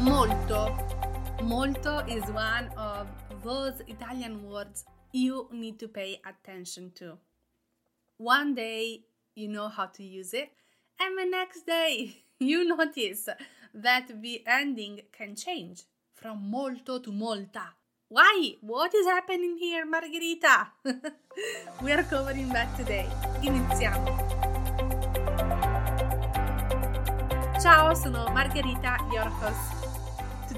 Molto. Molto is one of those Italian words you need to pay attention to. One day you know how to use it, and the next day you notice that the ending can change from molto to molta. Why? What is happening here, Margherita? we are covering that today. Iniziamo. Ciao, sono Margherita, your host.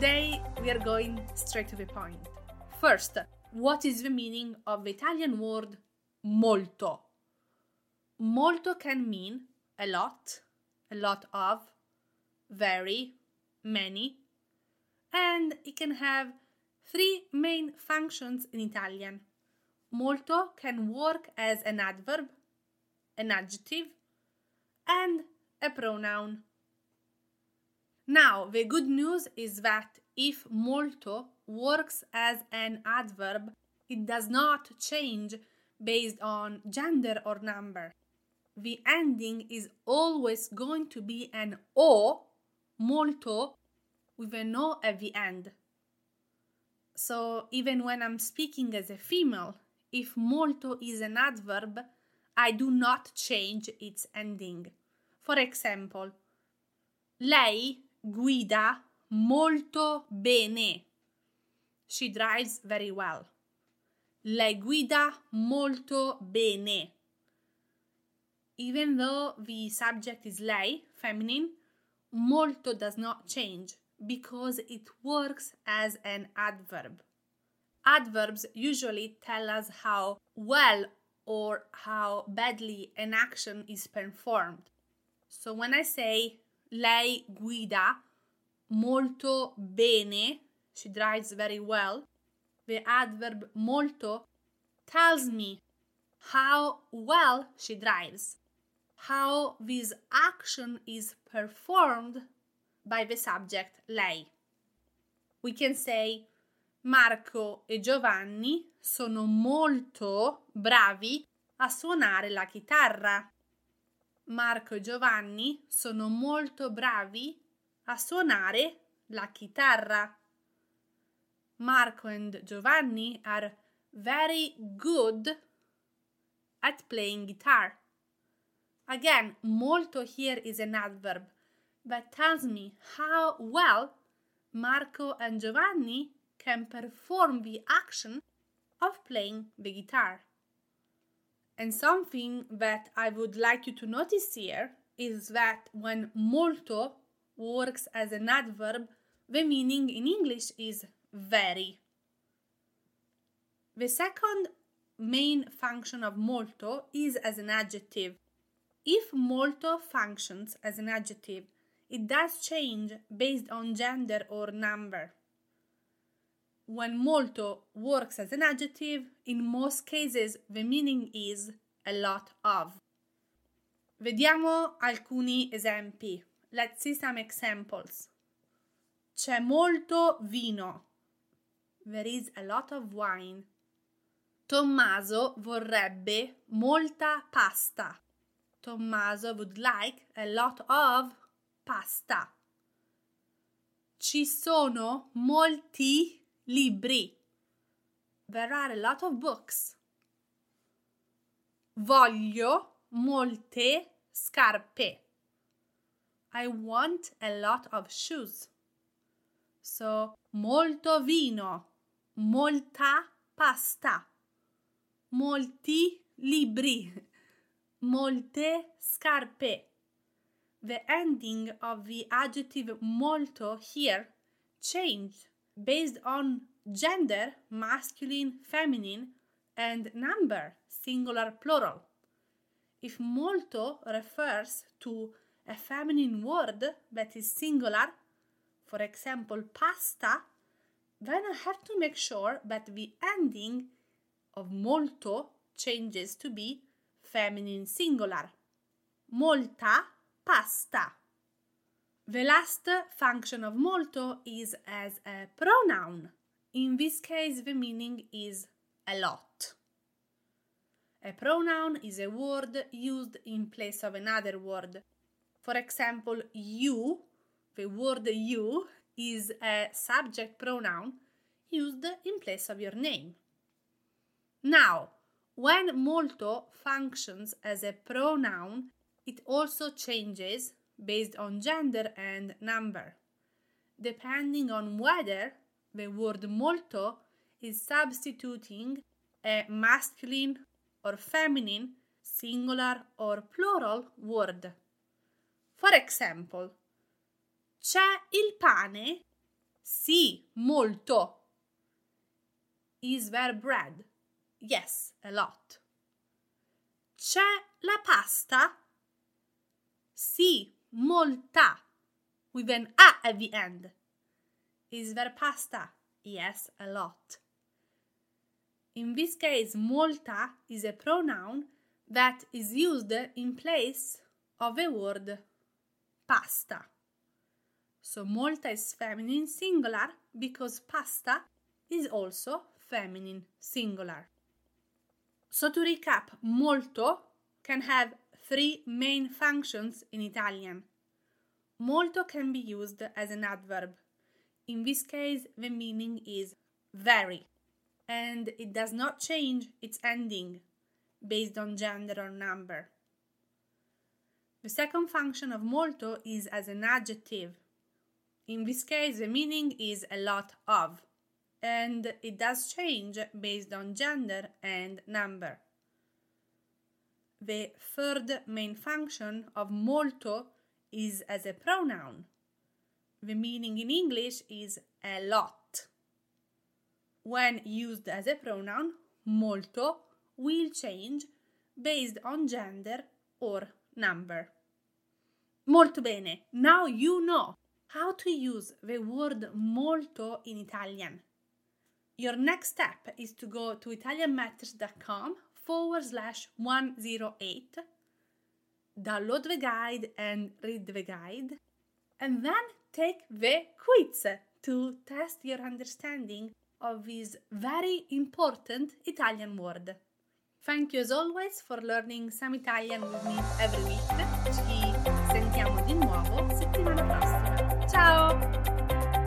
Today we are going straight to the point. First, what is the meaning of the Italian word molto? Molto can mean a lot, a lot of, very, many, and it can have three main functions in Italian. Molto can work as an adverb, an adjective, and a pronoun. Now, the good news is that if molto works as an adverb, it does not change based on gender or number. The ending is always going to be an O, molto, with an O at the end. So even when I'm speaking as a female, if molto is an adverb, I do not change its ending. For example, lei guida molto bene. She drives very well. Lei guida molto bene. Even though the subject is lei, feminine, molto does not change because it works as an adverb. Adverbs usually tell us how well or how badly an action is performed. So when I say lei guida molto bene, she drives very well, the adverb molto tells me how well she drives, how this action is performed by the subject lei. We can say Marco e Giovanni sono molto bravi a suonare la chitarra. Marco e Giovanni sono molto bravi a suonare la chitarra. Marco and Giovanni are very good at playing guitar. Again, molto here is an adverb that tells me how well Marco and Giovanni can perform the action of playing the guitar. And something that I would like you to notice here is that when molto works as an adverb, the meaning in English is very. The second main function of molto is as an adjective. If molto functions as an adjective, it does change based on gender or number. When molto works as an adjective, in most cases the meaning is a lot of. Vediamo alcuni esempi. Let's see some examples. C'è molto vino. There is a lot of wine. Tommaso vorrebbe molta pasta. Tommaso would like a lot of pasta. Ci sono molti libri. There are a lot of books. Voglio molte scarpe. I want a lot of shoes. So, molto vino, molta pasta, molti libri, molte scarpe. The ending of the adjective molto here changed based on gender, masculine, feminine, and number, singular, plural. If molto refers to a feminine word that is singular, for example, pasta, then I have to make sure that the ending of molto changes to be feminine singular. Molta pasta. The last function of molto is as a pronoun. In this case, the meaning is a lot. A pronoun is a word used in place of another word. For example, you, the word you, is a subject pronoun used in place of your name. Now, when molto functions as a pronoun, it also changes based on gender and number, depending on whether the word molto is substituting a masculine or feminine, singular or plural word. For example, c'è il pane? Sì, molto. Is there bread? Yes, a lot. C'è la pasta? Sì, molta. With an A at the end. Is there pasta? Yes, a lot. In this case, molta is a pronoun that is used in place of a word pasta. So molta is feminine singular because pasta is also feminine singular. So to recap, molto can have three main functions in Italian. Molto can be used as an adverb. In this case, the meaning is very, and it does not change its ending based on gender or number. The second function of molto is as an adjective. In this case, the meaning is a lot of, and it does change based on gender and number. The third main function of molto is as a pronoun. The meaning in English is a lot. When used as a pronoun, molto will change based on gender or number. Molto bene, now you know how to use the word molto in Italian. Your next step is to go to italianmatters.com forward slash 108, download the guide and read the guide, and then take the quiz to test your understanding of this very important Italian word. Thank you as always for learning some Italian with me every week. Ci sentiamo di nuovo settimana prossima. Ciao!